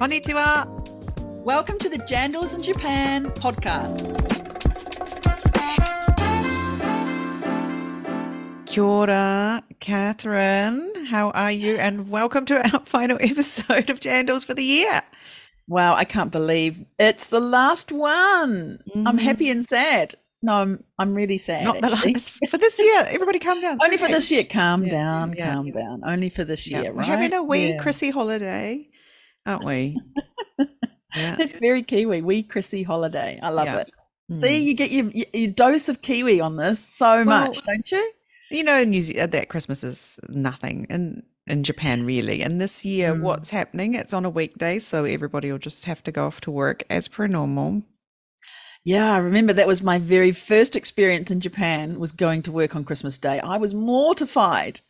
Konnichiwa. Welcome to the Jandals in Japan podcast. Kia ora, Catherine. How are you? And welcome to our final episode of Jandals for the year. Wow, I can't believe it's the last one. Mm-hmm. I'm happy and sad. No, I'm I'm really sad. Not the last for this year. Everybody calm down. Only for this year. Calm yeah, down, yeah, calm yeah. down. Only for this year. We're having a wee Chrissy holiday, aren't we? yeah. It's very Kiwi. Wee Chrissy holiday. I love it. Mm. See, you get your, your dose of Kiwi on this so well, much, don't you? You know, New Zealand, that Christmas is nothing in in Japan, really. And this year, mm. what's happening? It's on a weekday, so everybody will just have to go off to work as per normal. Yeah, I remember that was my very first experience in Japan was going to work on Christmas Day. I was mortified.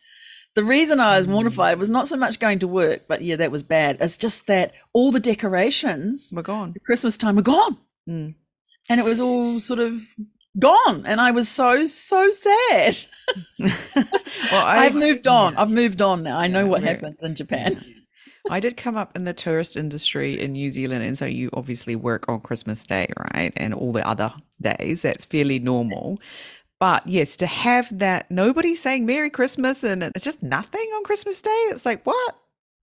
The reason I was mm. mortified was not so much going to work, but yeah, that was bad. It's just that all the decorations were gone. Christmas time were gone. Mm. And it was all sort of gone. And I was so, so sad. well, I, have moved on. Yeah. I've moved on now. I know what happens in Japan. I did come up in the tourist industry in New Zealand, and so you obviously work on Christmas Day, right? And all the other days. That's fairly normal. But yes, to have that, nobody saying Merry Christmas and it's just nothing on Christmas Day. It's like, what?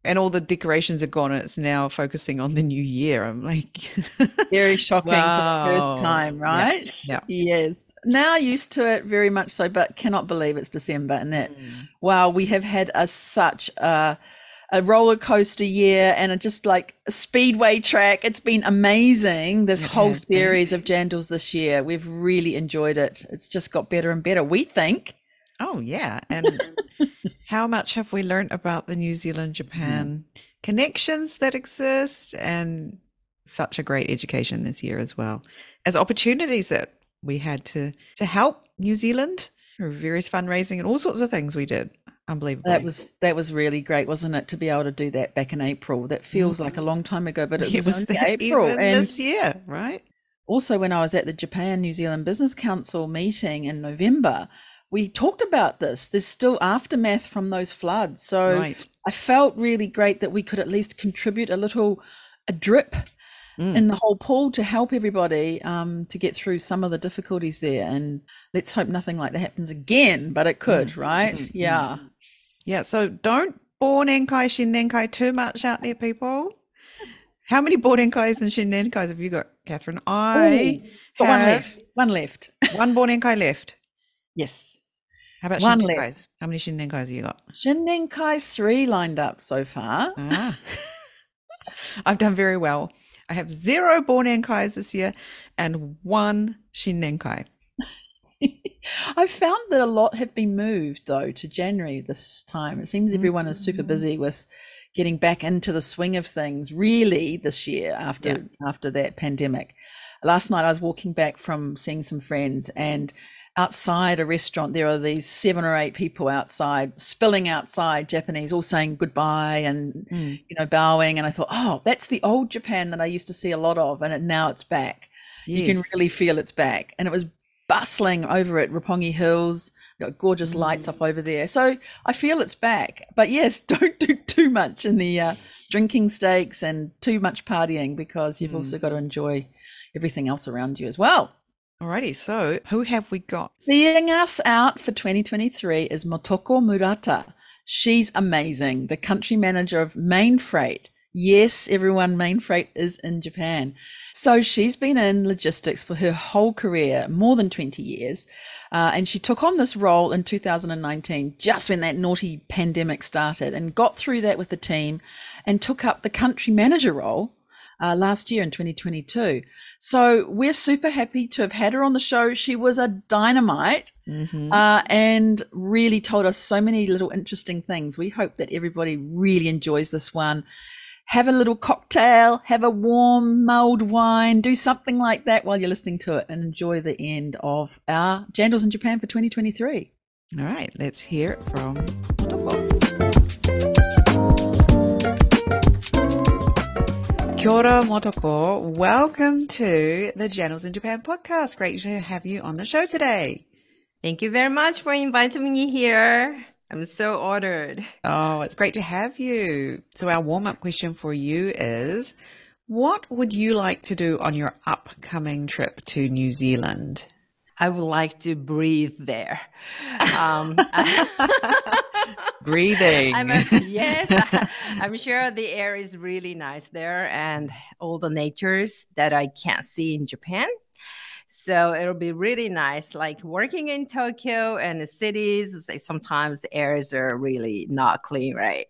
And all the decorations are gone and it's now focusing on the new year. I'm like, very shocking wow. for the first time, right? Yeah, yeah. Yes. Now used to it very much so, but cannot believe it's December and that, mm. wow, we have had a such a, a roller coaster year and a just like a speedway track. It's been amazing. This it whole series been. of Jandals this year. We've really enjoyed it. It's just got better and better, we think. Oh, yeah. And how much have we learned about the New Zealand Japan yes. connections that exist and such a great education this year as well as opportunities that we had to to help New Zealand various fundraising and all sorts of things we did unbelievable. That was that was really great, wasn't it? To be able to do that back in April. That feels mm-hmm. like a long time ago, but it, it was, was April and this year, right? Also, when I was at the Japan New Zealand Business Council meeting in November, we talked about this. There's still aftermath from those floods, so right. I felt really great that we could at least contribute a little a drip Mm. in the whole pool to help everybody um, to get through some of the difficulties there. And let's hope nothing like that happens again, but it could, mm. right? Mm. Yeah. Yeah, so don't born Bonenkai Shinnenkai too much out there, people. How many Bonenkais and Shinnenkais have you got, Catherine? I Ooh, have one left. One left. one Bonenkai left. Yes. How about one Shinnenkais? Left. How many Shinnenkais have you got? Shinnenkais three lined up so far. Ah. I've done very well. I have zero born Bonenkais this year and one Shinnenkai. I've found that a lot have been moved though to January this time. It seems everyone is super busy mm. with getting back into the swing of things really this year after yeah. after that pandemic. Last night I was walking back from seeing some friends and outside a restaurant there are these seven or eight people outside spilling outside japanese all saying goodbye and mm. you know bowing and i thought oh that's the old japan that i used to see a lot of and now it's back yes. you can really feel it's back and it was bustling over at Roppongi Hills. Got gorgeous mm. lights up over there. So I feel it's back. But yes, don't do too much in the uh, drinking stakes and too much partying because you've mm. also got to enjoy everything else around you as well. Alrighty, so who have we got? Seeing us out for 2023 is Motoko Murata. She's amazing, the country manager of Mainfreight. Yes, everyone, Mainfreight is in Japan. So she's been in logistics for her whole career, more than 20 years. Uh, and she took on this role in 2019, just when that naughty pandemic started, and got through that with the team and took up the country manager role uh, last year in 2022. So we're super happy to have had her on the show. She was a dynamite mm-hmm. uh, and really told us so many little interesting things. We hope that everybody really enjoys this one have a little cocktail, have a warm mulled wine, do something like that while you're listening to it and enjoy the end of our Jandals in Japan for 2023. All right, let's hear it from Kia ora, Motoko. Welcome to the Jandals in Japan podcast. Great to have you on the show today. Thank you very much for inviting me here. I'm so honored. Oh, it's great to have you. So, our warm up question for you is What would you like to do on your upcoming trip to New Zealand? I would like to breathe there. Um, Breathing. I'm a, yes, I'm sure the air is really nice there and all the natures that I can't see in Japan. So it'll be really nice, like working in Tokyo and the cities. Sometimes the airs are really not clean, right?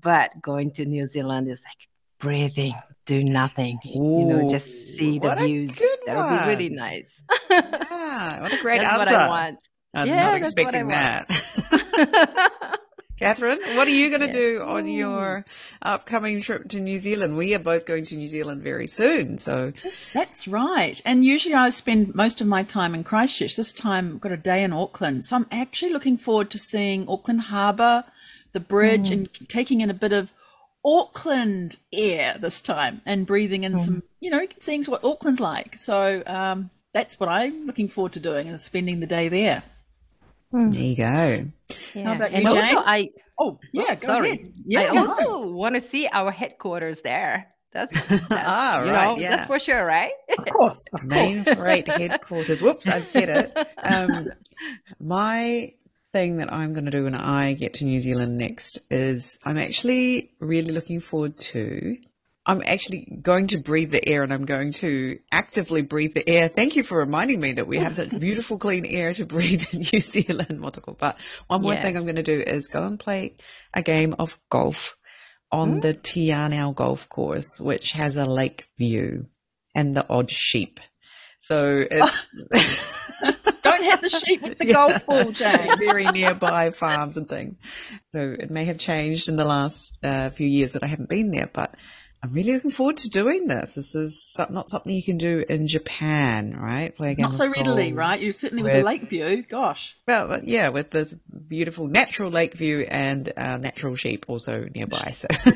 But going to New Zealand is like breathing, do nothing, Ooh, you know, just see the views. That'll be really nice. yeah, what a great that's answer. what I want. I'm yeah, not expecting that. Catherine, what are you going to do on your upcoming trip to New Zealand? We are both going to New Zealand very soon, so that's right. And usually I spend most of my time in Christchurch. This time I've got a day in Auckland, so I'm actually looking forward to seeing Auckland Harbour, the bridge, mm. and taking in a bit of Auckland air this time and breathing in mm. some, you know, seeing what Auckland's like. So um, that's what I'm looking forward to doing and spending the day there. Hmm. There you go. Yeah. How about you, and Jane? also, I oh yeah, sorry, ahead. yeah. I also want to see our headquarters there. That's, that's ah, you right, know, yeah. that's for sure, right? Of course, of Mainfreight headquarters. Whoops, I've said it. Um, my thing that I'm going to do when I get to New Zealand next is I'm actually really looking forward to. I'm actually going to breathe the air and I'm going to actively breathe the air. Thank you for reminding me that we have such beautiful, clean air to breathe in New Zealand, Motoko. But one more yes. thing I'm going to do is go and play a game of golf on mm. the Te golf course, which has a lake view and the odd sheep. So it's. Don't hit the sheep with the yeah. golf ball, Jane. Very nearby farms and things. So it may have changed in the last uh, few years that I haven't been there, but I'm really looking forward to doing this. This is not something you can do in Japan, right? Play not so readily, right? You certainly with, with the lake view. Gosh. Well, yeah, with this beautiful natural lake view and uh, natural sheep also nearby. So.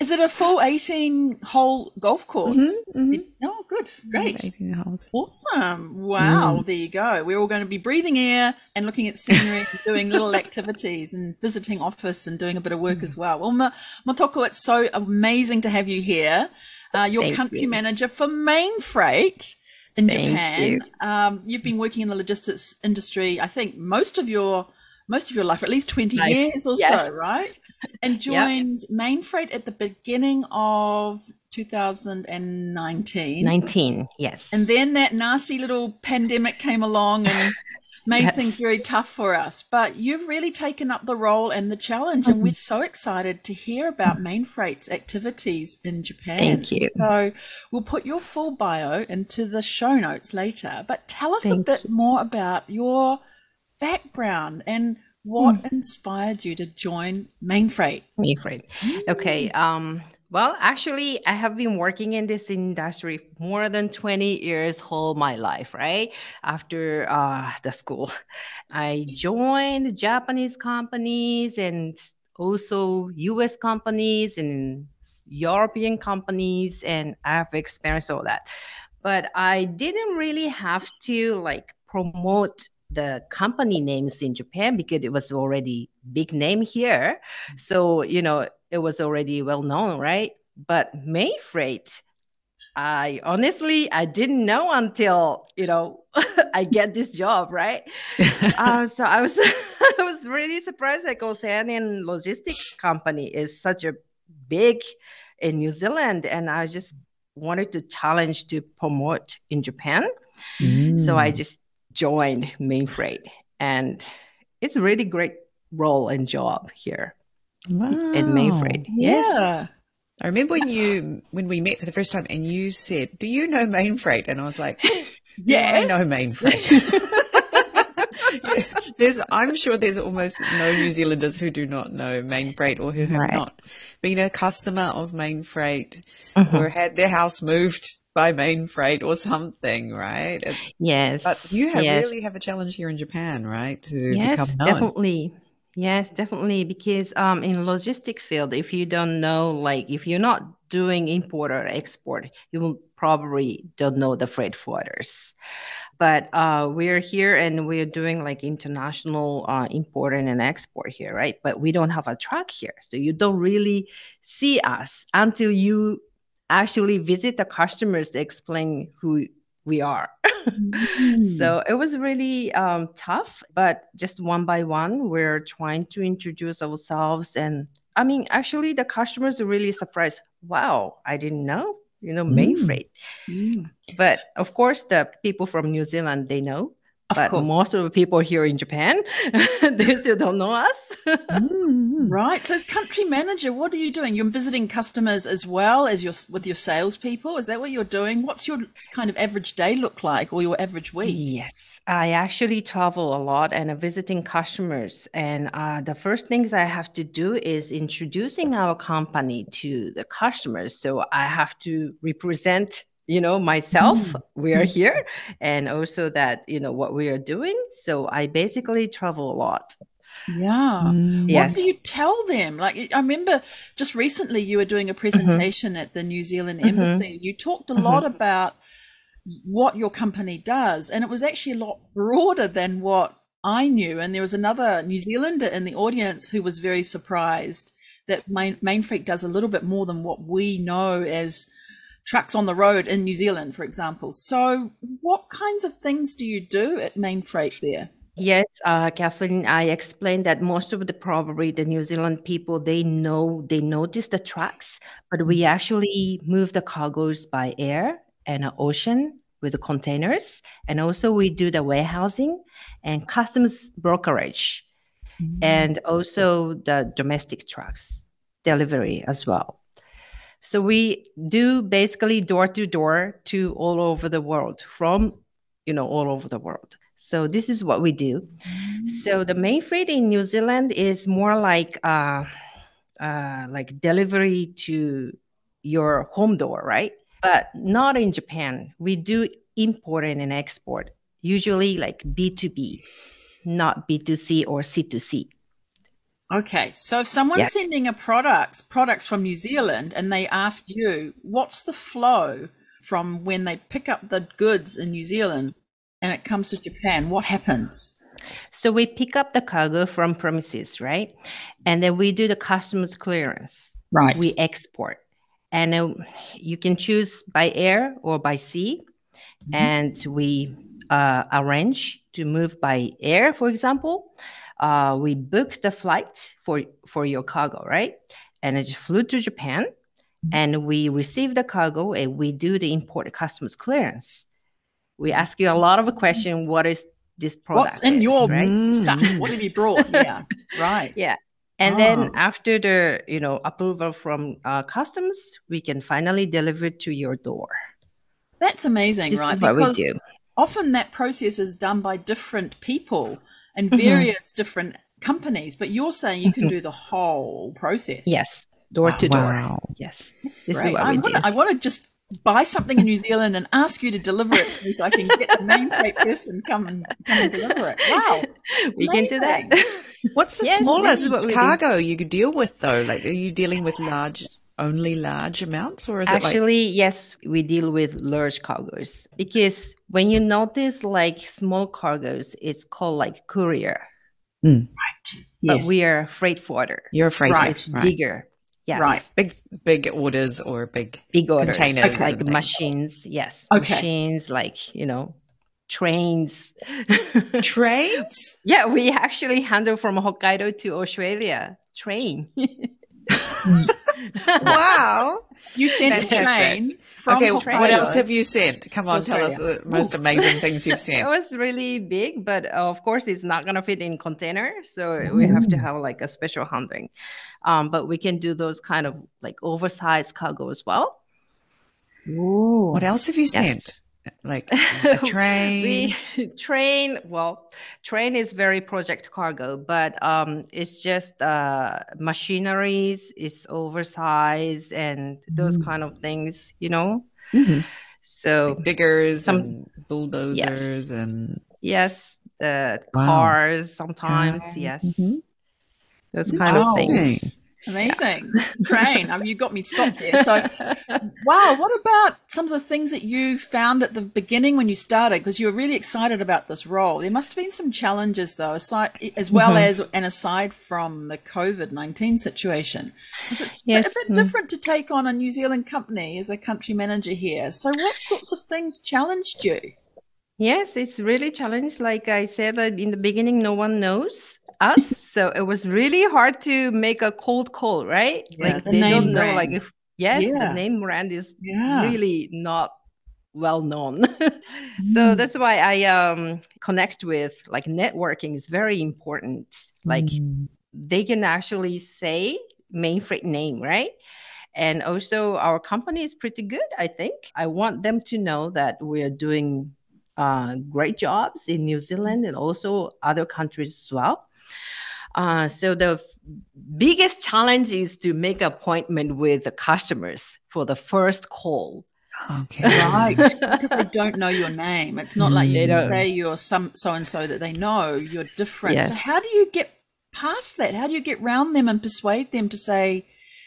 Is it a full 18 hole golf course? Mm-hmm, mm-hmm. Oh, good. Great. 18 holes. Awesome. Wow. Mm. There you go. We're all going to be breathing air and looking at scenery and doing little activities and visiting office and doing a bit of work mm. as well. Well, Motoko, it's so amazing to have you here. Uh, your Thank country you. manager for Mainfreight in Thank Japan. You. Um, you've been working in the logistics industry, I think, most of your most of your life, at least 20 life. years or yes. so, right? And joined yep. Mainfreight at the beginning of 2019. 19, yes. And then that nasty little pandemic came along and made yes. things very tough for us. But you've really taken up the role and the challenge, and we're so excited to hear about Mainfreight's activities in Japan. Thank you. So we'll put your full bio into the show notes later. But tell us Thank a bit you. more about your background and what mm. inspired you to join Mainfreight? Mainfreight. Mm. Okay. Um, well, actually, I have been working in this industry more than 20 years, whole my life, right? After uh, the school, I joined Japanese companies and also US companies and European companies, and I've experienced all that. But I didn't really have to like promote the company names in Japan because it was already big name here. So, you know, it was already well known, right? But May Freight, I honestly I didn't know until you know I get this job, right? uh, so I was I was really surprised like Oceanian Logistics Company is such a big in New Zealand, and I just wanted to challenge to promote in Japan. Mm. So I just joined Mainfreight, and it's a really great role and job here wow. at Mainfreight. Yeah. I remember when you when we met for the first time and you said, "Do you know Mainfreight?" And I was like, "Yeah, I know Mainfreight." there's, I'm sure there's almost no New Zealanders who do not know Mainfreight or who have right. not been a customer of Mainfreight uh-huh. or had their house moved by Mainfreight or something, right? It's, yes. But you have yes. really have a challenge here in Japan, right? To yes, definitely. Yes, definitely. Because um, in logistic field, if you don't know, like if you're not doing import or export, you will probably don't know the freight forwarders. but uh, we're here and we're doing like international uh, import and export here, right? But we don't have a truck here, so you don't really see us until you actually visit the customers to explain who we are. mm. so it was really um, tough, but just one by one, we're trying to introduce ourselves. And I mean, actually, the customers are really surprised. Wow, I didn't know you know, main mm. freight. Mm. But of course, the people from New Zealand, they know. Of but course. most of the people here in Japan, they still don't know us. mm. Right. So, as country manager, what are you doing? You're visiting customers as well as your with your salespeople. Is that what you're doing? What's your kind of average day look like, or your average week? Yes. I actually travel a lot and visiting customers. And uh, the first things I have to do is introducing our company to the customers. So I have to represent, you know, myself. Mm. We are here, and also that you know what we are doing. So I basically travel a lot. Yeah. Mm. Yes. What do you tell them? Like, I remember just recently you were doing a mm-hmm. presentation mm-hmm. at the New Zealand mm-hmm. Embassy. Mm-hmm. You talked a lot mm-hmm. about what your company does. And it was actually a lot broader than what I knew. And there was another New Zealander in the audience who was very surprised that Main, Mainfreight does a little bit more than what we know as trucks on the road in New Zealand, for example. So, what kinds of things do you do at Mainfreight there? Yes, uh, Kathleen, I explained that most of the probably the New Zealand people they know they notice the trucks, but we actually move the cargoes by air and ocean with the containers. And also we do the warehousing and customs brokerage mm-hmm. and also the domestic trucks delivery as well. So we do basically door to door to all over the world from, you know, all over the world. So this is what we do. So the Mainfreight in New Zealand is more like uh, uh, like delivery to your home door, right? but not in Japan. We do import and export, usually like B2B, not B2C or C2C. Okay, so if someone's yes. sending a product, products from New Zealand, and they ask you, what's the flow from when they pick up the goods in New Zealand and it comes to Japan? What happens? So we pick up the cargo from premises, right? And then we do the customs clearance. Right. We export and uh, you can choose by air or by sea mm-hmm. and we uh, arrange to move by air for example uh, we book the flight for for your cargo right and it flew to japan mm-hmm. and we receive the cargo and we do the import customs clearance we ask you a lot of a question what is this product what's in is, your right? stuff what have you brought yeah right yeah and oh. then after the you know approval from uh, customs, we can finally deliver it to your door. That's amazing, this right? Is what because we do. often that process is done by different people and mm-hmm. various mm-hmm. different companies, but you're saying you can mm-hmm. do the whole process. Yes, door to door. Yes, That's this great. is what I we wanna, do. I want to just buy something in New Zealand and ask you to deliver it to me so I can get the Mainfreight person come and come and deliver it. Wow. We Amazing. can do that. What's the yes, smallest cargo you could deal with though? Like are you dealing with large only large amounts or is actually it like- yes we deal with large cargoes because when you notice like small cargoes it's called like courier mm. right but yes. we are freight forwarder you're a freight right. it's right. bigger Yes. Right. Big big orders or big big orders. containers. Okay. Like machines. Yes. Okay. Machines like, you know, trains. trains? yeah, we actually handle from Hokkaido to Australia. Train. wow. You sent Fantastic. a train okay, what else have you sent? Come on, tell us the most amazing things you've sent. it was really big, but uh, of course, it's not going to fit in container, so we have to have like a special handling. Um, but we can do those kind of like oversized cargo as well. Ooh. What else have you sent? Like a train we train well train is very project cargo but um it's just uh machineries is oversized and those mm. kind of things you know mm-hmm. so like diggers some bulldozers yes. and yes uh wow. cars sometimes yes mm-hmm. those kind wow. of things Amazing. Yeah. Train. I mean, you got me stopped there. So, wow. What about some of the things that you found at the beginning when you started? Because you were really excited about this role. There must have been some challenges, though, aside, as well mm-hmm. as and aside from the COVID 19 situation. Because it's yes. a bit mm. different to take on a New Zealand company as a country manager here. So, what sorts of things challenged you? Yes, it's really challenged. Like I said in the beginning, no one knows us. so it was really hard to make a cold call, right? Yeah, like the they don't know, like if yes, yeah. the name brand is yeah. really not well known. so mm. that's why I um connect with like networking is very important. Like mm. they can actually say Mainfreight name, right? And also our company is pretty good, I think. I want them to know that we're doing uh, great jobs in New Zealand and also other countries as well. Uh, so the biggest challenge is to make appointment with the customers for the first call. Okay. Right. because they don't know your name. It's not like you say you're some so and so that they know you're different. Yes. So how do you get past that? How do you get round them and persuade them to say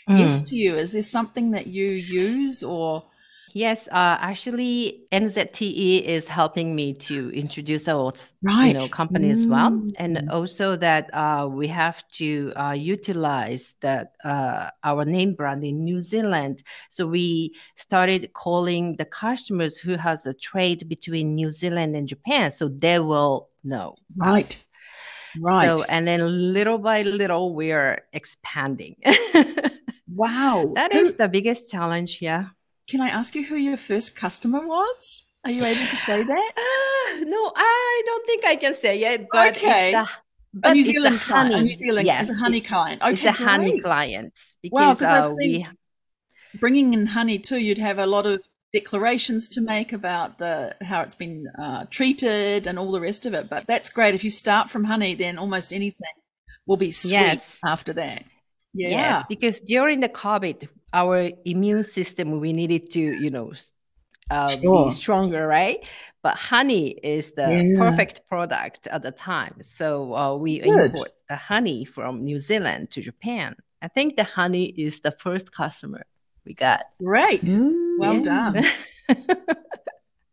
mm. yes to you? Is there something that you use or Yes, uh, actually, NZTE is helping me to introduce our right. you know, company mm. as well, and mm. also that uh, we have to uh, utilize that uh, our name brand in New Zealand. So we started calling the customers who has a trade between New Zealand and Japan, so they will know. Right. Us. Right. So and then little by little we are expanding. wow. That is the biggest challenge. Yeah. Can I ask you who your first customer was? Are you able to say that? Uh, no, I don't think I can say it. But okay. It's the, a New Zealand honey. A New Zealand yes, it's a honey client. Okay, it's a great. honey client because wow, uh, we bringing in honey too. You'd have a lot of declarations to make about the how it's been uh, treated and all the rest of it. But that's great. If you start from honey, then almost anything will be sweet yes. after that. Yeah. Yes, because during the COVID, our immune system we needed to you know uh, sure. be stronger right but honey is the yeah. perfect product at the time so uh, we Good. import the honey from new zealand to japan i think the honey is the first customer we got great mm, well yes. done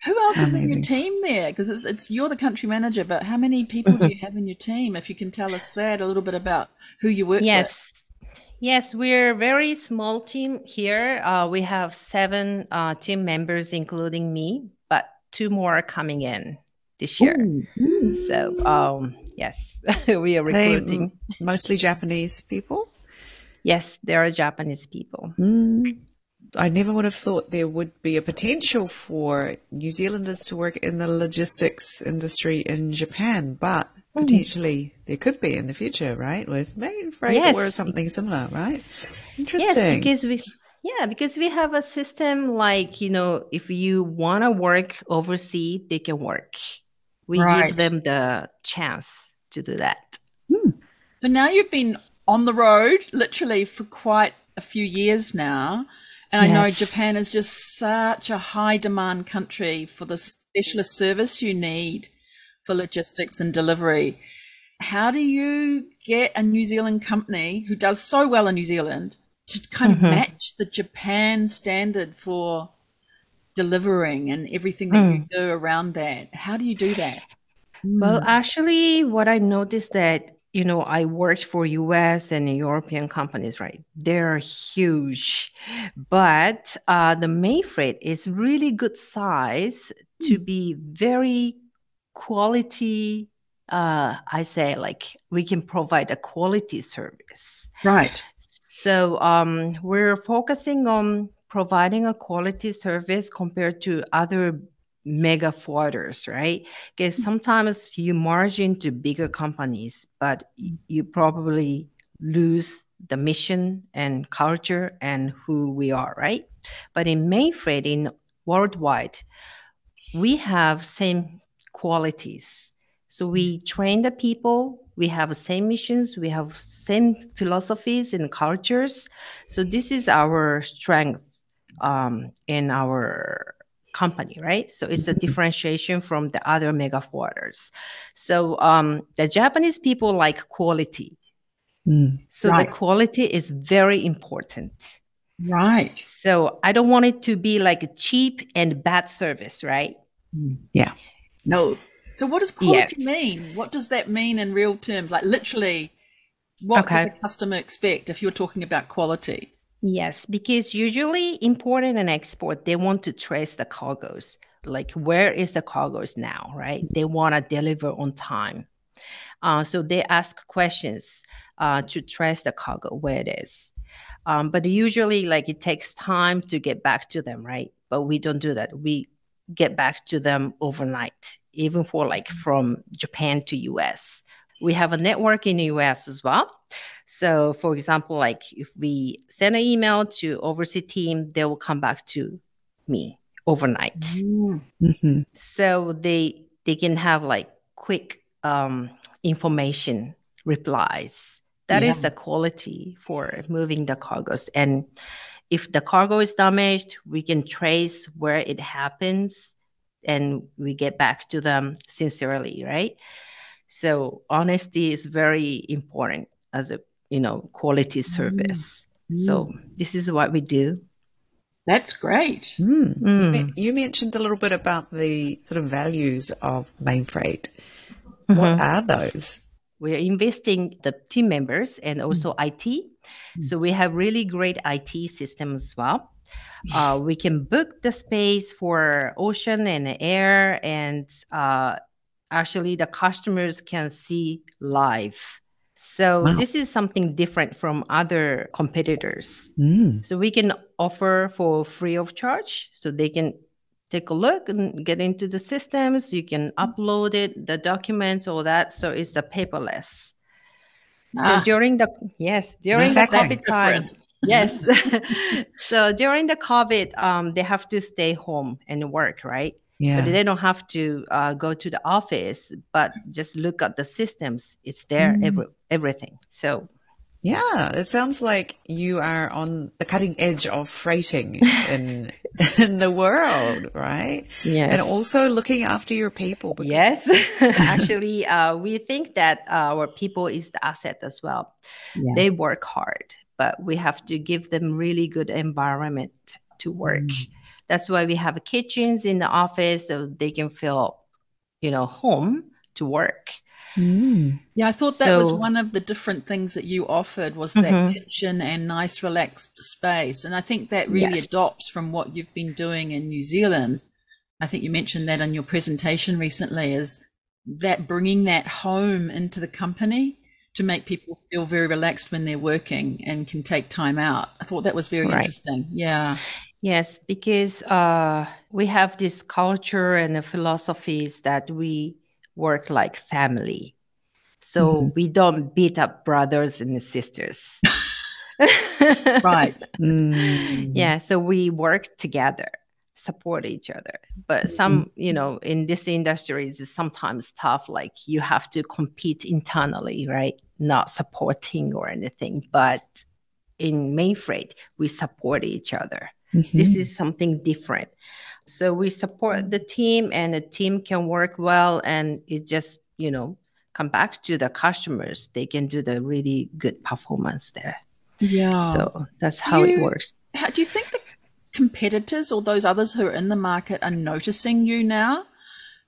Who else is in your team there? Because it's, it's you're the country manager, but how many people do you have in your team? If you can tell us that a little bit about who you work yes. with. Yes, we're a very small team here. Uh, we have seven uh, team members, including me, but two more are coming in this year. Ooh. So, um, yes, we are recruiting. They mostly Japanese people? Yes, there are Japanese people. Mm. I never would have thought there would be a potential for New Zealanders to work in the logistics industry in Japan, but. Potentially there could be in the future, right? With Mainfreight yes. or something similar, right? Interesting. Yes, because we yeah, because we have a system like, you know, if you want to work overseas, they can work. We right. give them the chance to do that. Hmm. So now you've been on the road literally for quite a few years now. And yes. I know Japan is just such a high demand country for the specialist service you need for logistics and delivery. How do you get a New Zealand company who does so well in New Zealand to kind mm-hmm. of match the Japan standard for delivering and everything that mm. you do around that? How do you do that? Well, mm. actually, what I noticed that you know i worked for us and european companies right they're huge but uh, the Mainfreight is really good size to mm. be very quality uh, i say like we can provide a quality service. Right. So um, we're focusing on providing a quality service compared to other mega forwarders right? Because mm. sometimes you merge into bigger companies but you probably lose the mission and culture and who we are right? But in Mainfreight in worldwide we have same qualities. So we train the people. We have the same missions. We have same philosophies and cultures. So this is our strength um, in our company, right? So it's a differentiation from the other mega forwarders. So um, the Japanese people like quality. Mm. So Right. the quality is very important. Right. So I don't want it to be like a cheap and bad service, right? Yeah. No. So what does quality Yes. mean? What does that mean in real terms? Like literally, what Okay. does a customer expect if you're talking about quality? Yes, because usually import and export, they want to trace the cargoes. Like where is the cargoes now, right? They want to deliver on time. Uh, so they ask questions uh, to trace the cargo where it is. Um, but usually, like it takes time to get back to them, right? But we don't do that. We get back to them overnight, even for like from Japan to US. We have a network in the US as well. So, for example, like if we send an email to overseas team, they will come back to me overnight. Mhm. So they they can have like quick um, information replies. That is Yeah. the quality for moving the cargos. And if the cargo is damaged, we can trace where it happens and we get back to them sincerely, right? So honesty is very important as a you know quality service. So this is what we do. That's great. Mm. You, Mm. you mentioned a little bit about the sort of values of Mainfreight. Mm-hmm. What are those? We're investing the team members and also IT. So we have really great IT system as well. Uh, we can book the space for ocean and air, and uh, actually the customers can see live. So Wow. this is something different from other competitors. Mm. So we can offer for free of charge. So they can take a look and get into the systems. You can upload it, the documents, all that. So it's the paperless. Ah. So during the yes, during the COVID time, yes. so during the COVID, um, they have to stay home and work, right? Yeah. But they don't have to uh, go to the office, but just look at the systems. It's there, Mm. every, everything. So Yeah, it sounds like you are on the cutting edge of freighting in in the world, right? yes, And also looking after your people. because- Yes, actually, uh, we think that our people is the asset as well. Yeah. They work hard, but we have to give them really good environment to work. That's why we have kitchens in the office so they can feel, you know, home to work. Mm. Yeah, I thought that was one of the different things that you offered was that Mhm. kitchen and nice relaxed space. And I think that really Yes. adopts from what you've been doing in New Zealand. I think you mentioned that in your presentation recently is that bringing that home into the company to make people feel very relaxed when they're working and can take time out. I thought that was very Right. interesting. Yeah. Yes, because uh, we have this culture and the philosophies that we work like family. So we don't beat up brothers and sisters. Right. Mm. Yeah, so we work together, support each other. But some, you know, in this industry is sometimes tough. Like you have to compete internally, right? Not supporting or anything. But in Mainfreight, we support each other. Mhm. This is something different. So we support the team and the team can work well and it just, you know, come back to the customers. They can do the really good performance there. Yeah. So that's how it works. How, do you think the competitors or those others who are in the market are noticing you now?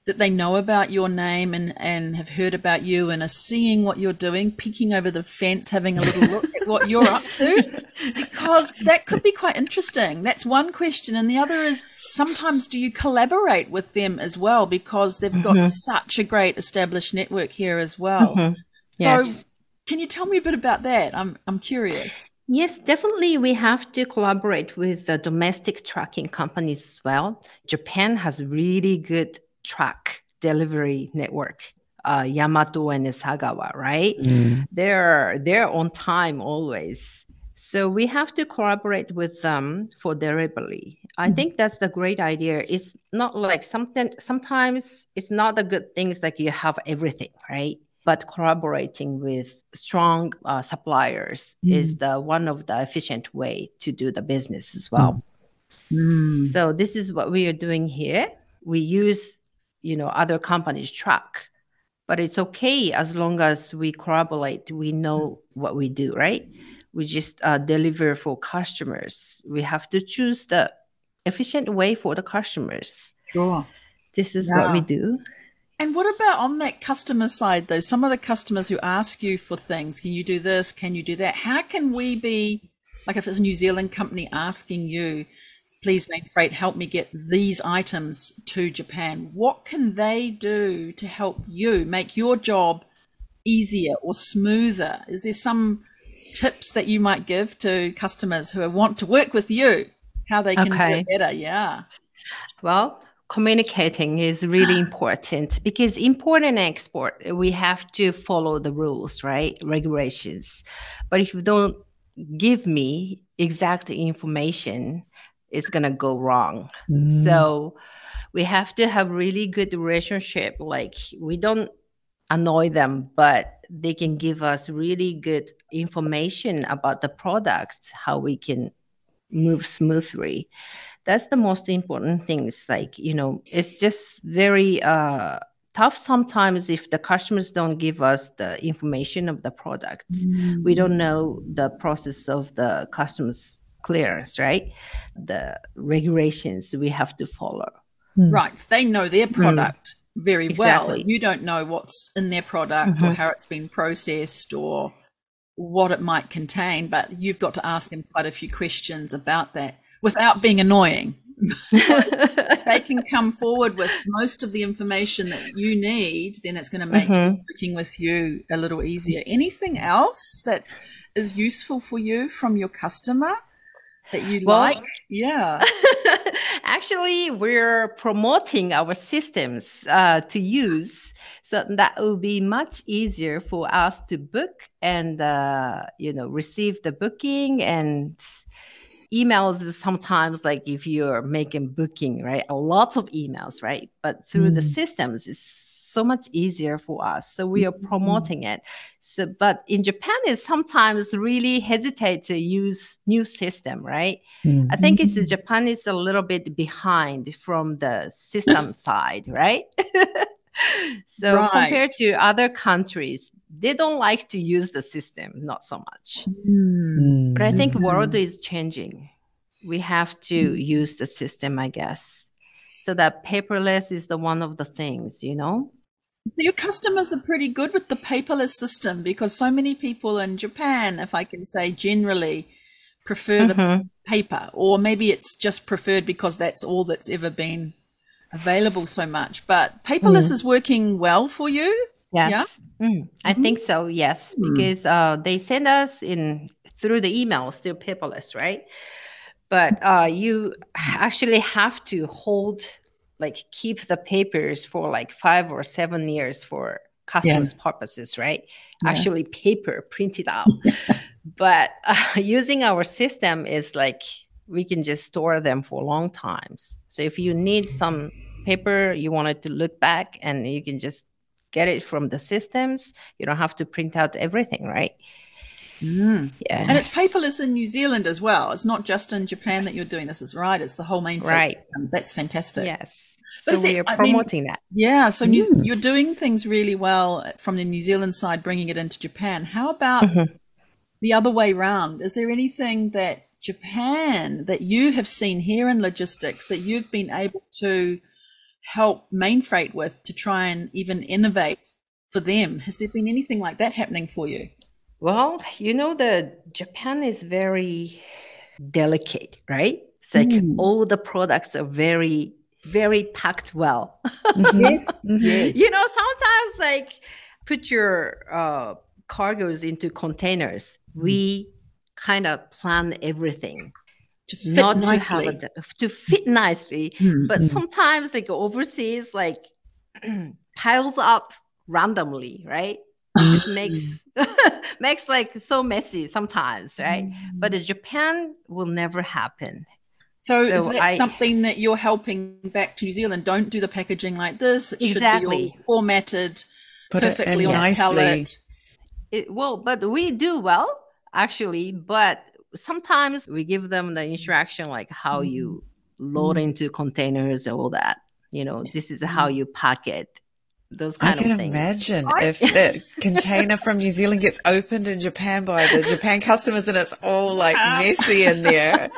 That they know about your name and, and have heard about you and are seeing what you're doing, peeking over the fence, having a little look at what you're up to? Because that could be quite interesting. That's one question. And the other is sometimes do you collaborate with them as well? Because they've got Mhm. such a great established network here as well. Mhm. So Yes. can you tell me a bit about that? I'm, I'm curious. Yes, definitely. We have to collaborate with the domestic trucking companies as well. Japan has really good truck delivery network. Uh, Yamato and Sagawa, right? Mm. They're they're on time always. So we have to collaborate with them for delivery. I think that's the great idea. It's not like something sometimes it's not the good things like you have everything, right? But collaborating with strong uh, suppliers is the one of the efficient way to do the business as well. So this is what we are doing here. We use, you know, other companies' truck but it's okay as long as we collaborate we know what we do right we just uh, deliver for customers we have to choose the efficient way for the customers Sure. this is what we do And what about on that customer side, though? Some of the customers who ask you for things, can you do this? Can you do that? How can we be, like if it's a New Zealand company asking you, please, Mainfreight, help me get these items to Japan, what can they do to help you make your job easier or smoother? Is there some tips that you might give to customers who want to work with you? How they can do Okay. it better? Yeah. Well, communicating is really important because import and export, we have to follow the rules, right? Regulations. But if you don't give me exact information, it's going to go wrong. Mm. So we have to have really good relationship. Like we don't annoy them, but they can give us really good information about the products, how we can move smoothly. That's the most important things. Like, you know, it's just very uh tough sometimes if the customers don't give us the information of the products. We don't know the process of the customs clearance, right? The regulations we have to follow. Right. They know their product very well. You don't know what's in their product or Mhm. how it's been processed or what it might contain, but you've got to ask them quite a few questions about that without being annoying. They can come forward with most of the information that you need, then it's going to make Mhm. working with you a little easier. Anything else that is useful for you from your customer that you Well- like? Yeah. Actually, we're promoting our systems uh, to use, so that will be much easier for us to book and uh, you know receive the booking and emails. is Sometimes, like if you're making booking, right, a lot of emails, right, but through the Mm. systems, it's so much easier for us. So we are promoting it. So, but in Japan, is sometimes really hesitate to use new system, right? Mm. I think it's Japan is a little bit behind from the system side, right? so Right. compared to other countries, they don't like to use the system, not so much. Mm. But I think Mhm. world is changing. We have to use the system, I guess. So that paperless is the one of the things, you know? Your customers are pretty good with the paperless system because so many people in Japan, if I can say generally, prefer the Mhm. paper, or maybe it's just preferred because that's all that's ever been available so much. But paperless is working well for you. Yes. Mm, I think so. Yes, Mm. because uh, they send us in through the email, still paperless, right? But uh, you actually have to hold, like, keep the papers for like five or seven years for customs purposes, right? Yeah. Actually, paper printed out. but uh, using our system is like we can just store them for long times. So if you need some paper, you want it to look back, and you can just get it from the systems. You don't have to print out everything, right? Mm. Yeah. And it's paperless in New Zealand as well. It's not just in Japan that you're doing this, is right? It's the whole main Right. system. That's fantastic. Yes. But so we are I mean- promoting that. Yeah, so New, you're doing things really well from the New Zealand side, bringing it into Japan. How about Mhm. the other way round? Is there anything that Japan that you have seen here in logistics that you've been able to help Mainfreight with to try and even innovate for them? Has there been anything like that happening for you? Well, you know, the Japan is very delicate, right? It's like Mm. all the products are very, very packed well. Mm-hmm. Yes, yes. you know, sometimes like put your uh, cargoes into containers. Mm-hmm. We kind of plan everything To fit not nicely. to have a, to fit nicely, Mm. but sometimes like overseas like piles up randomly, right? It just ah. makes makes like so messy sometimes, right? But in Japan will never happen. So, is So that I- something that you're helping back to New Zealand? Don't do the packaging like this. It should be Exactly. all formatted Put perfectly on a nicely. pallet. It, well, but we do well actually, but sometimes we give them the instruction like how you mm. load into containers and all that. You know, this is how mm. you pack it those kind I can of things. imagine if the container from New Zealand gets opened in Japan by the Japan customers and it's all like messy in there.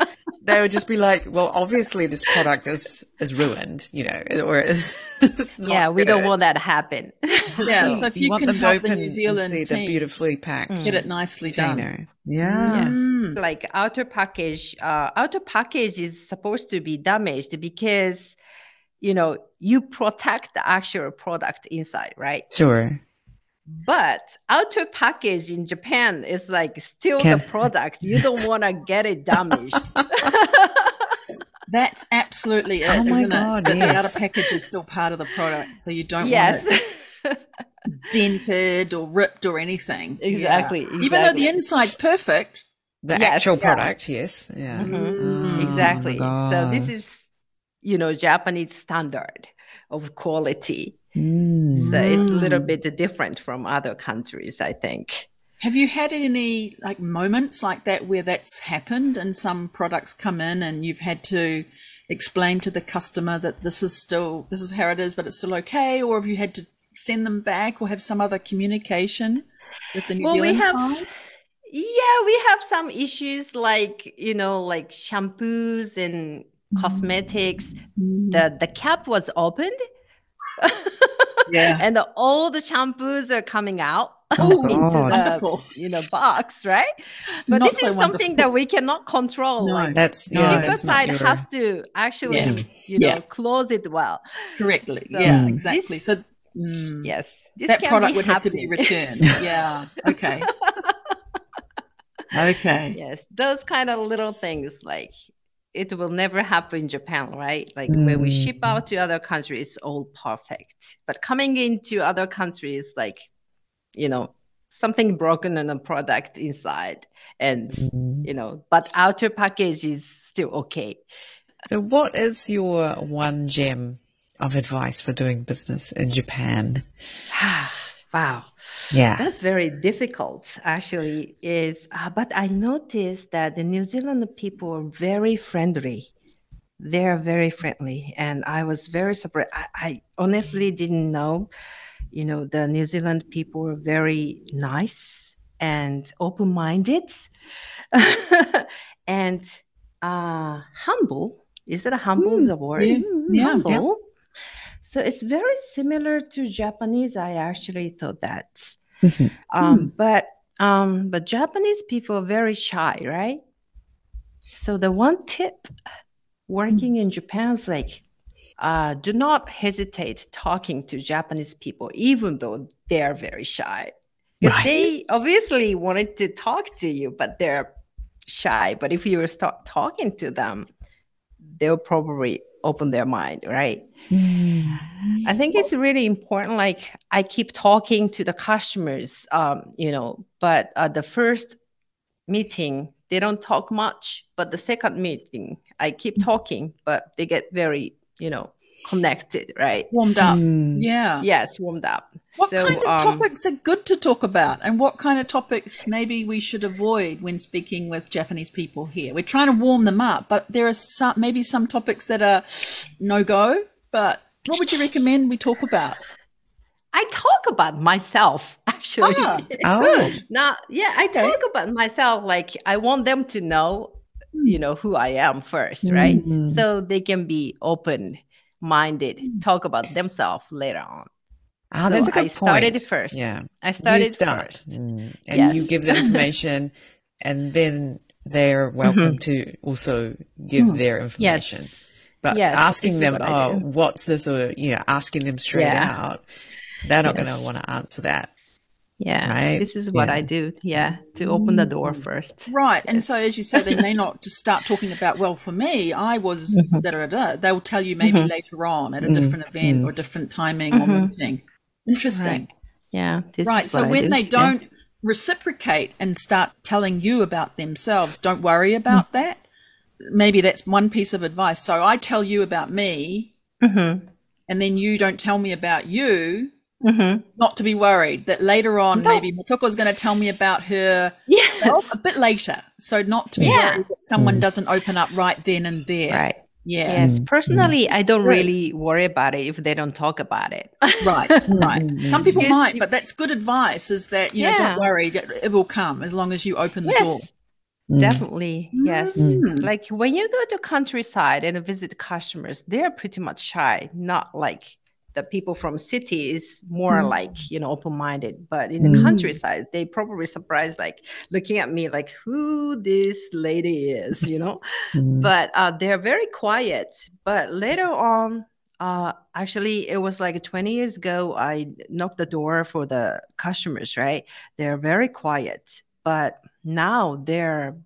They would just be like, "Well, obviously this product is is ruined, you know, or it's not yeah, we don't want that to happen. Yeah, so if you, want can them to help open the New Zealand see the team beautifully packed Mm. get it nicely done. Yeah. Yes. Mm. like outer package uh, outer package is supposed to be damaged because you know you protect the actual product inside right Sure. but outer package in japan is like still Can- the product you don't want to get it damaged That's absolutely it, Oh my isn't God, it? Yes. the outer package is still part of the product, so you don't want yes it dented or ripped or anything. Yeah. Exactly, Even though the inside's perfect. The Yes. actual Yeah. product, yes. Yeah. Mhm. Mm, exactly oh my so this is you know japanese standard of quality Mm. so it's a little bit different from other countries i think Have you had any like moments like that where that's happened and some products come in and you've had to explain to the customer that this is still this is how it is, but it's still okay, or have you had to send them back or have some other communication with the New Well, we Zealand have- side? Yeah, we have some issues like, you know, like shampoos and cosmetics. The the cap was opened Yeah. and the, all the shampoos are coming out Oh, into God. the Wonderful. you know box, right? But Not this so is something wonderful. that we cannot control. No. Like That's No. yeah, cheaper that's side your- has to actually, Yeah. you know, Yeah. close it well. correctly. So yeah, exactly. this- so mm, Yes. This that product be would have to be returned. yeah. Okay. okay. Yes, those kind of little things like it will never happen in Japan, right? Like when we ship Mm. out to other countries, it's all perfect. But coming into other countries, like, you know, something broken in a product inside and, Mm. you know, but outer package is still okay. So, what is your one gem of advice for doing business in Japan? wow. Yeah. That's very difficult, actually. Is uh, but I noticed that the New Zealand people are very friendly. They're very friendly, and I was very surprised. I, I honestly didn't know, you know, the New Zealand people are very nice and open-minded, and uh, humble. Is it a humble Mm, the word? yeah, yeah, humble. So it's very similar to Japanese. I actually thought that. Mhm. Um, but um, but Japanese people are very shy, right? So the one tip working in Japan is like uh, do not hesitate talking to Japanese people, even though they are very shy. Right. they obviously wanted to talk to you, but they're shy. But if you start talking to them, they'll probably open their mind, right? Mm. I think it's really important. Like I keep talking to the customers, um, you know, but uh, the first meeting they don't talk much, but the second meeting I keep talking, but they get very, you know, connected, right? Warmed up. Mm. Yeah. Yes, warmed up. What so, kind of um, topics are good to talk about, and what kind of topics maybe we should avoid when speaking with Japanese people here? We're trying to warm them up, but there are some maybe some topics that are no go. But what would you recommend we talk about? I talk about myself actually. Ah, Oh. Now, yeah, I Okay. talk about myself. Like I want them to know, you know, who I am first, right? Mm. So they can be open minded, talk about themselves later on. That's So a good I started point. first. Yeah. I started start. first. Mm. And you give them information, and then they're welcome to also give Mm. their information. Yes. But Yes, asking them, what oh, what's this? Or, you know, asking them straight Yeah. out, they're not going to want to answer that. Yeah. Right? This is what Yeah. I do. Yeah. To open the door first. Right. And so, as you say, they may not just start talking about, well, for me, I was Mhm. da da da. They'll tell you maybe Mhm. later on at a Mm, different event mm. or different timing or Mhm. meeting. Interesting. Yeah. This right. is So, when do. they don't reciprocate and start telling you about themselves, don't worry about that. Maybe that's one piece of advice. So, I tell you about me, Mhm. and then you don't tell me about you. Mhm. Not to be worried that later on, No. maybe Motoko is going to tell me about her Yes. a bit later. So not to be Yeah. worried that someone Mm. doesn't open up right then and there. Right. Yeah. Yes, personally, I don't Right. really worry about it if they don't talk about it. Right, right. Mm, Some people Yes, might, but that's good advice. Is that you know, don't worry, it it will come as long as you open the door. yes, definitely. Yes. Mm. Like when you go to countryside and visit customers, they're pretty much shy, not like the people from cities more Mm. like you know open-minded but in the Mm. countryside they probably surprised like looking at me like who this lady is you know Mm. but uh, they're very quiet. But later on, uh, actually, it was like 20 years ago, I knocked the door for the customers, right? They're very quiet, but now they're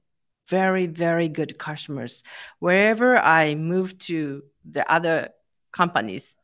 very, very good customers. Wherever I move to the other companies,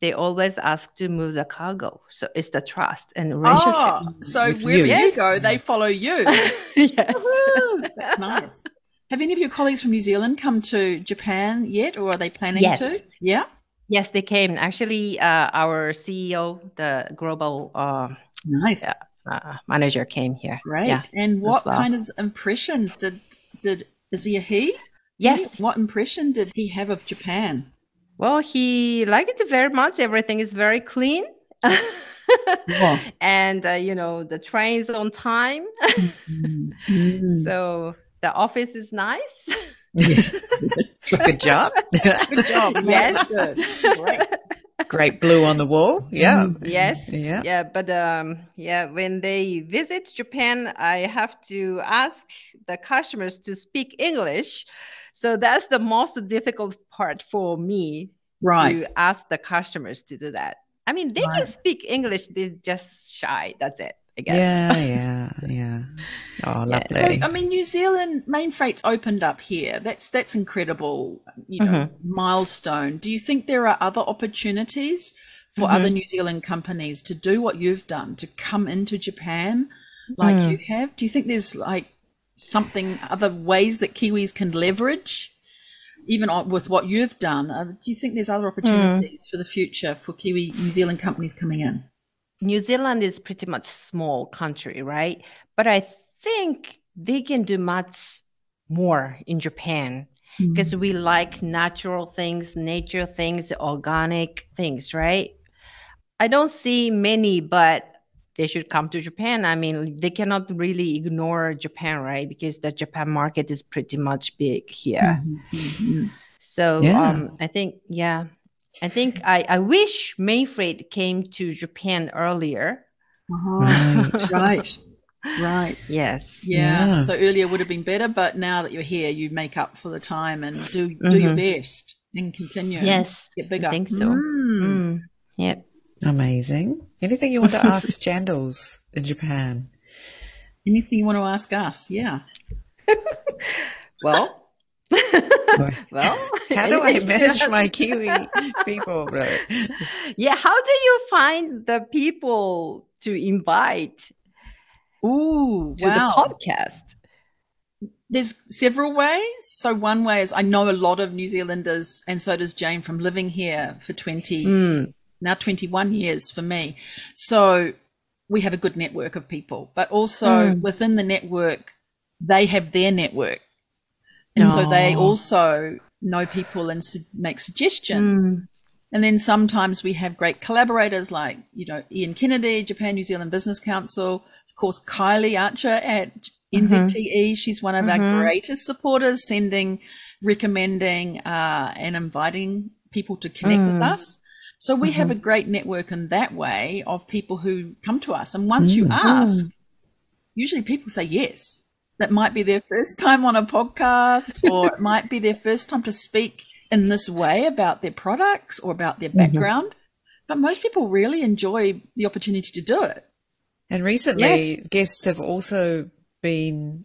they always ask to move the cargo. So it's the trust and relationship. Oh, so With wherever you. you go, they follow you. yes. Woo, That's nice. Have any of your colleagues from New Zealand come to Japan yet, or are they planning Yes. to? Yeah. Yes, they came. Actually, uh, our CEO, the global uh, Nice. Uh, manager, came here. Right. Yeah. and what well. kind of impressions did did is he a he? Yes. What impression did he have of Japan? Well, he liked it very much. Everything is very clean. Wow. and uh, you know the train is on time Mm. so the office is nice Good job. Good job. Yes. Good. Great. Great blue on the wall. Yeah. yes Yeah. yeah but um yeah when they visit japan i have to ask the customers to speak english so that's the most difficult part for me Right. to ask the customers to do that i mean they can speak english they're just shy that's it i guess Yeah, yeah, yeah. Oh, Yeah. So lovely. I mean, New Zealand Mainfreight's opened up here. That's that's incredible. You know, Mm-hmm. milestone. Do you think there are other opportunities for Mm-hmm. other New Zealand companies to do what you've done to come into Japan like Mm. you have? Do you think there's like something other ways that Kiwis can leverage? Even with what you've done, uh, do you think there's other opportunities for the future for Kiwi New Zealand companies coming in? New Zealand is pretty much small country, right? But I think they can do much more in Japan because we like natural things, nature things, organic things, right? I don't see many, but they should come to Japan. I mean, they cannot really ignore Japan, right? Because the Japan market is pretty much big here. Mhm. So Yeah. um, I think, yeah, I think I, I wish Mainfreight came to Japan earlier. Right, right, right. Yes. Yeah. Yeah. So earlier would have been better, but now that you're here, you make up for the time and do do your best and continue. Yes. Get bigger. I think so. Mm. Mm. Yeah. Amazing. Anything you want to ask Jandals in Japan? Anything you want to ask us? Yeah. Well, well, How do I manage ask- my Kiwi people, bro? Yeah. How do you find the people to invite Ooh, to wow. the podcast? There's several ways. So one way is I know a lot of New Zealanders, and so does Jane from living here for 20, Mm. now 21 years for me. So we have a good network of people, but also Mm. within the network, they have their network. And so they Oh. also know people and su- make suggestions. Mm. And then sometimes we have great collaborators like, you know, Ian Kennedy, Japan New Zealand Business Council, of course, Kylie Archer at NZTE. She's one of our Mhm. greatest supporters, sending, recommending, uh, and inviting people to connect with Mm. us. So we have a great network in that way of people who come to us. And once you Mm. ask, usually people say yes. That might be their first time on a podcast, or it might be their first time to speak in this way about their products or about their mm-hmm. background. But most people really enjoy the opportunity to do it. And recently, guests have also been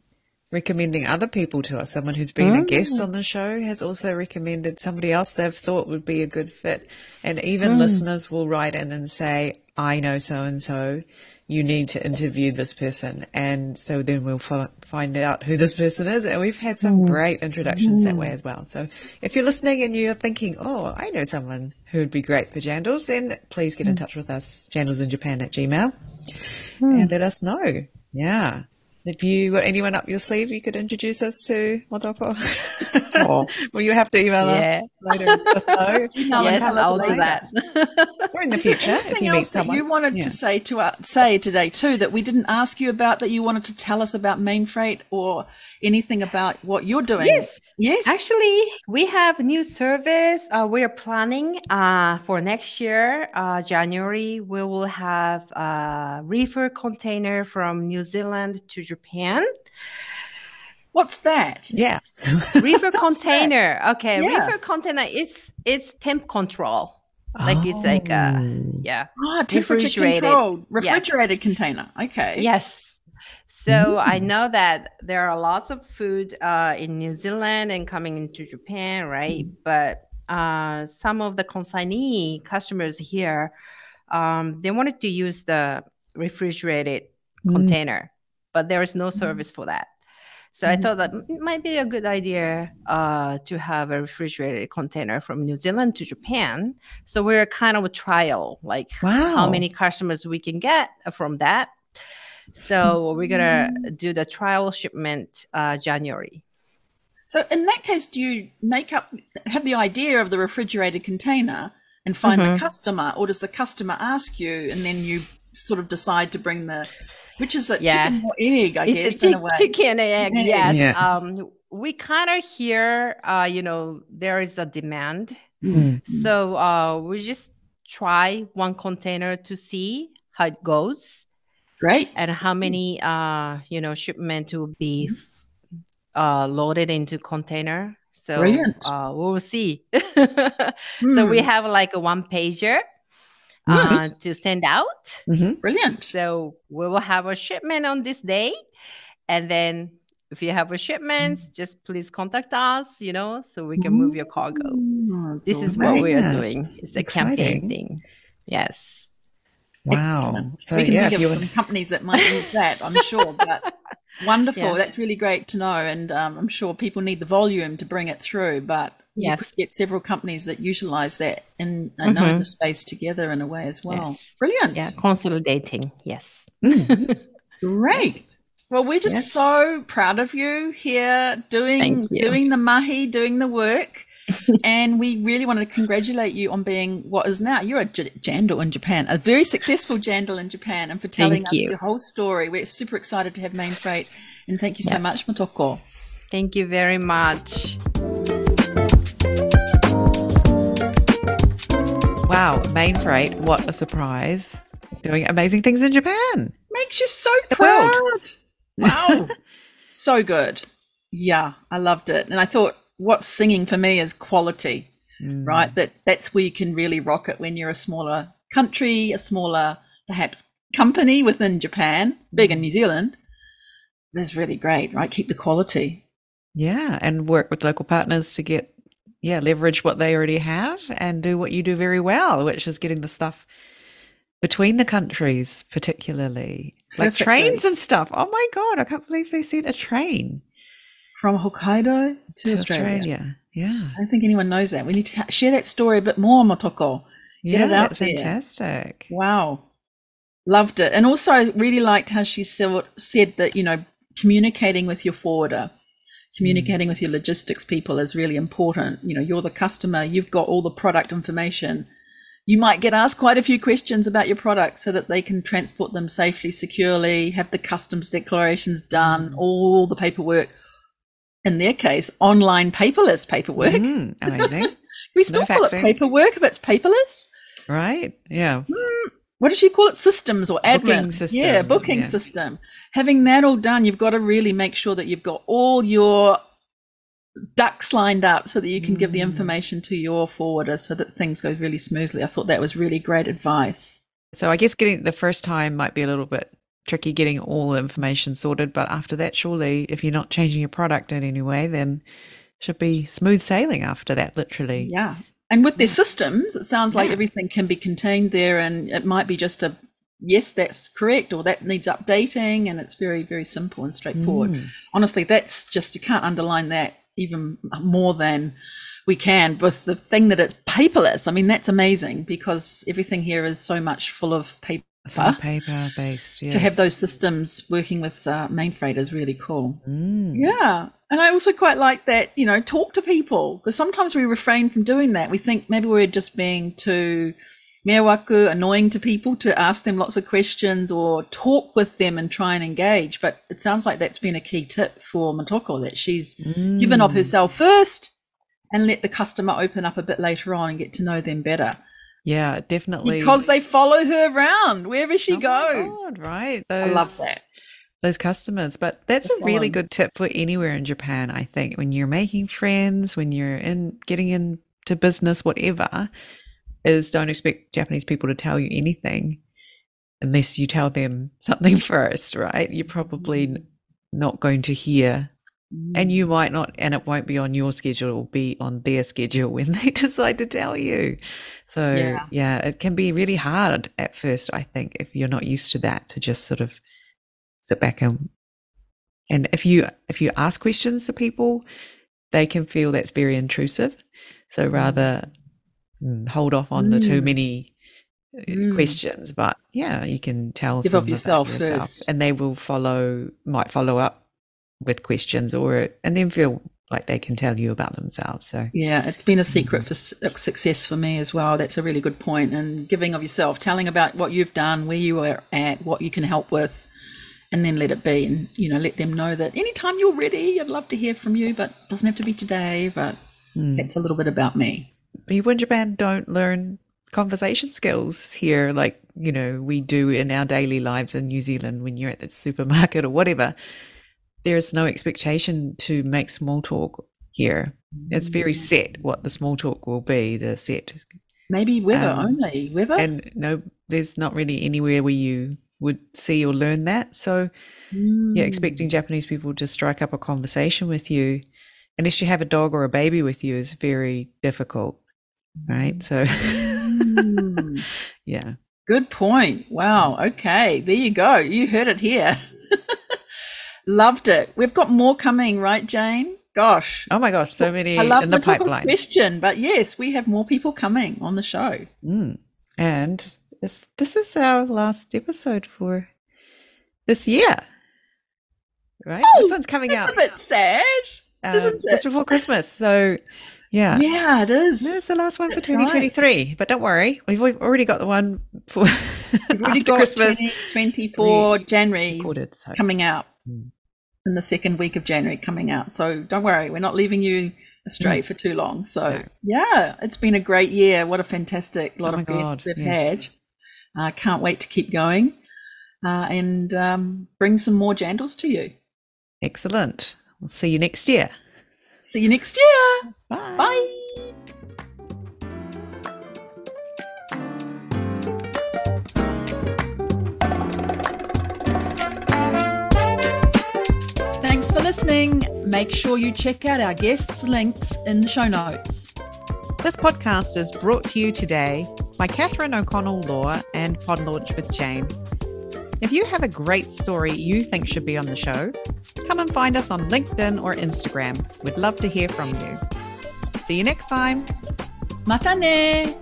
recommending other people to us. Someone who's been a mm. guest on the show has also recommended somebody else they've thought would be a good fit. And even mm. listeners will write in and say, I know so and so. You need to interview this person. And so then we'll fi- find out who this person is. And we've had some mm. great introductions that way mm. as well. So if you're listening and you're thinking, oh, I know someone who would be great for Jandals, then please get in mm. touch with us, jandalsinjapan at gmail, and let us know. Yeah. Have you got anyone up your sleeve you could introduce us to, Motoko? Oh. Will you have to email Yeah. us later? Let us yes, and tell us I'll do later. that. Or in the Is there future, if anything you meet else that someone. you wanted Yeah. to say to uh, say today too that we didn't ask you about that you wanted to tell us about Mainfreight or anything about what you're doing? Yes. Yes. Actually, we have new service. Uh, we are planning uh, for next year, uh, January. We will have a reefer container from New Zealand to Japan. What's that? Yeah. Reefer container. Okay, Yeah. reefer container is is temp control. Like it's like uh, Oh. yeah. Ah, temperature Refrigerated. controlled, Yes. refrigerated container. Okay. Yes. So I know that there are lots of food uh, in New Zealand and coming into Japan, right? But uh, some of the consignee customers here, um, they wanted to use the refrigerated Mm. container, but there is no service for that. So I thought that might be a good idea uh, to have a refrigerated container from New Zealand to Japan. So we're kind of a trial, like Wow. how many customers we can get from that. So we're gonna do the trial shipment uh, January. So in that case, do you make up have the idea of the refrigerated container and find Mhm. the customer, or does the customer ask you and then you sort of decide to bring the which is a Yeah. chicken or egg, I guess, it's a in a chick- way. chicken and egg. Yes. Yeah. Um, we kind of hear, uh, you know, there is a demand. Mm. So uh, we just try one container to see how it goes Right. and how many, uh, you know, shipment will be uh, loaded into container. So uh, we'll see. So we Hmm. have like a one pager uh, to send out. Mhm. Brilliant. So we will have a shipment on this day. And then if you have a shipment, just please contact us, you know, so we can move your cargo. This is what we are doing. It's a campaign Exciting. thing. Yes. Wow. So we can yeah, think of you some companies that might use that, I'm sure. But wonderful. Yeah. That's really great to know. And um, I'm sure people need the volume to bring it through. But you Yes. get several companies that utilize that own Mhm. the space together in a way as well. Yes. Brilliant. Yeah. Consolidating. Yes. Mm. Great. Well, we're just Yes. so proud of you here doing you. doing the mahi, doing the work. and we really want to congratulate you on being what is now you're a j- jandal in Japan, a very successful jandal in Japan, and for telling Thank us you. your whole story. We're super excited to have Mainfreight, and thank you so much, Motoko. Thank you very much. Wow, Mainfreight, what a surprise. Doing amazing things in Japan. Makes you so proud. Wow, so good. Yeah, I loved it, and I thought what's singing for me is quality. Mm. right? That that's where you can really rock it when you're a smaller country, a smaller perhaps company within Japan, big in New Zealand. That's really great, right? Keep the quality. Yeah, and work with local partners to get, yeah, leverage what they already have and do what you do very well, which is getting the stuff between the countries, particularly like trains and stuff. Oh my God, I can't believe they sent a train From Hokkaido to, to Australia. Australia. Yeah. I don't think anyone knows that. We need to share that story a bit more, Motoko. Yeah, it out that's there. fantastic. Wow. Loved it. And also, I really liked how she said that, you know, communicating with your forwarder, communicating mm. with your logistics people is really important. You know, you're the customer, you've got all the product information. You might get asked quite a few questions about your product so that they can transport them safely, securely, have the customs declarations done, mm. all the paperwork. In their case, online paperless paperwork. Mm, amazing. We still call it paperwork if it's paperless right? Yeah. Mm. What did she call it? Systems or admin? Booking system, Yeah, booking yeah. system. Having that all done, you've got to really make sure that you've got all your ducks lined up so that you can give the Mm. information to your forwarder so that things go really smoothly. I thought that was really great advice. So I guess getting the first time might be a little bit tricky getting all the information sorted, but after that, surely if you're not changing your product in any way, then should be smooth sailing after that, literally. Yeah. And with their systems, it sounds like Yeah. everything can be contained there and it might be just a yes, that's correct or that needs updating and it's very, very simple and straightforward. Mm. honestly, that's just you can't underline that even more than we can with the thing that it's paperless. I mean, that's amazing because everything here is so much full of paper So paper based. Yes. to have those systems working with uh, Mainfreight is really cool. Mm. Yeah. And I also quite like that, you know, talk to people because sometimes we refrain from doing that. We think maybe we're just being too meiwaku, annoying to people to ask them lots of questions or talk with them and try and engage. But it sounds like that's been a key tip for Motoko that she's given of Mm. herself first and let the customer open up a bit later on and get to know them better Yeah, definitely. because they follow her around wherever she Oh my goes. God, right. I love that. Those customers. But that's a really good tip for anywhere in Japan, I think. When you're making friends, when you're in getting into business, whatever, is don't expect Japanese people to tell you anything unless you tell them something first, right? You're probably mm-hmm. not going to hear and you mm-hmm. might not and it won't be on your schedule it'll be on their schedule when they decide to tell you so Yeah. yeah. it can be really hard at first i think if you're not used to that to just sort of sit back and and if you if you ask questions to people they can feel that's very intrusive so rather mm, hold off on the too Mm. many uh, Mm. questions but yeah you can tell Give up about yourself first. and they will follow might follow up with questions or and then feel like they can tell you about themselves so Yeah, it's been a secret for success for me as well. That's a really good point. And giving of yourself, telling about what you've done, where you are at, what you can help with, and then let it be. And, you know, let them know that anytime you're ready, I'd love to hear from you, but it doesn't have to be today. But mm. that's a little bit about me. people in Japan don't learn conversation skills here like you know we do in our daily lives in New Zealand when you're at the supermarket or whatever there's no expectation to make small talk here it's very set what the small talk will be the set Maybe weather Um, only. Weather? and no there's not really anywhere where you would see or learn that so yeah Mm. expecting Japanese people to strike up a conversation with you unless you have a dog or a baby with you is very difficult right so Mm. yeah Good point. Wow. Okay. There you go. You heard it here. Loved it. We've got more coming, right, Jane? Gosh. oh my gosh so many I love in the pipeline question, but yes, we have more people coming on the show. Mm. And this this is our last episode for this year. Right? this Oh, one's coming out a bit sad. um, isn't just before Christmas. So yeah. Yeah, it is. This is the last one for That's right. 2023. But don't worry, we've al- already got the one for We've after Christmas 2024 January recorded. So. coming out Mm. in the second week of January coming out. So don't worry, we're not leaving you astray for too long. So No. yeah, it's been a great year. What a fantastic lot Oh of guests we've yes. had. I can't wait to keep going uh, and um, bring some more jandals to you. Excellent. We'll see you next year. See you next year. Bye. Bye. Thanks for listening. Make sure you check out our guests' links in the show notes. This podcast is brought to you today by Catherine O'Connell Law and Pod Launch with Jane. If you have a great story you think should be on the show, come and find us on LinkedIn or Instagram. We'd love to hear from you. See you next time. Mata ne!